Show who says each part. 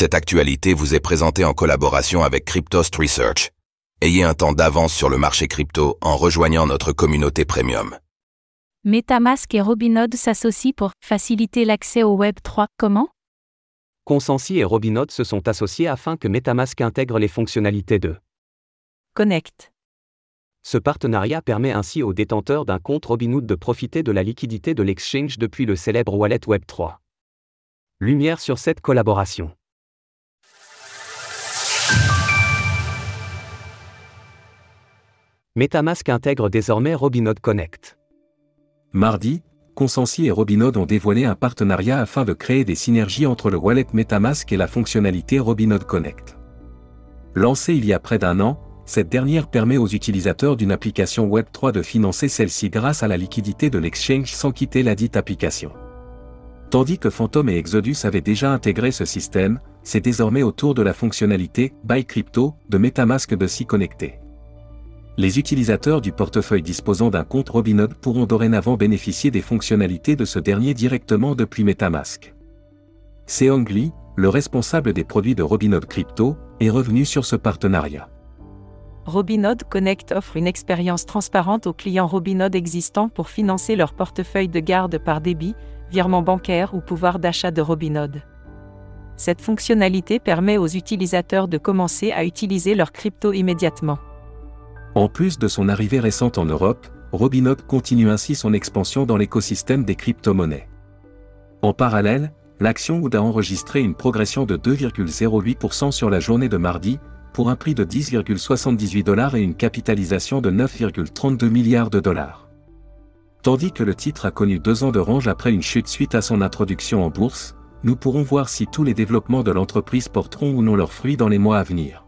Speaker 1: Cette actualité vous est présentée en collaboration avec Cryptost Research. Ayez un temps d'avance sur le marché crypto en rejoignant notre communauté premium.
Speaker 2: MetaMask et Robinhood s'associent pour faciliter l'accès au Web 3. Comment?
Speaker 3: Consensi et Robinhood se sont associés afin que MetaMask intègre les fonctionnalités de
Speaker 2: Connect.
Speaker 3: Ce partenariat permet ainsi aux détenteurs d'un compte Robinhood de profiter de la liquidité de l'exchange depuis le célèbre wallet Web3. Lumière sur cette collaboration. MetaMask intègre désormais Robinhood Connect.
Speaker 4: Mardi, Consensi et Robinhood ont dévoilé un partenariat afin de créer des synergies entre le wallet MetaMask et la fonctionnalité Robinhood Connect. Lancée il y a près d'un an, cette dernière permet aux utilisateurs d'une application Web3 de financer celle-ci grâce à la liquidité de l'exchange sans quitter la dite application. Tandis que Phantom et Exodus avaient déjà intégré ce système, c'est désormais au tour de la fonctionnalité Buy Crypto de MetaMask de s'y connecter les utilisateurs du portefeuille disposant d'un compte Robinhood pourront dorénavant bénéficier des fonctionnalités de ce dernier directement depuis MetaMask. Seong Lee, le responsable des produits de Robinhood Crypto, est revenu sur ce partenariat.
Speaker 5: Robinhood Connect offre une expérience transparente aux clients Robinhood existants pour financer leur portefeuille de garde par débit, virement bancaire ou pouvoir d'achat de Robinhood. Cette fonctionnalité permet aux utilisateurs de commencer à utiliser leur crypto immédiatement.
Speaker 4: En plus de son arrivée récente en Europe, Robinhood continue ainsi son expansion dans l'écosystème des crypto-monnaies. En parallèle, l'action Wood a enregistré une progression de 2,08% sur la journée de mardi, pour un prix de 10,78 dollars et une capitalisation de 9,32 milliards de dollars. Tandis que le titre a connu deux ans de range après une chute suite à son introduction en bourse, nous pourrons voir si tous les développements de l'entreprise porteront ou non leurs fruits dans les mois à venir.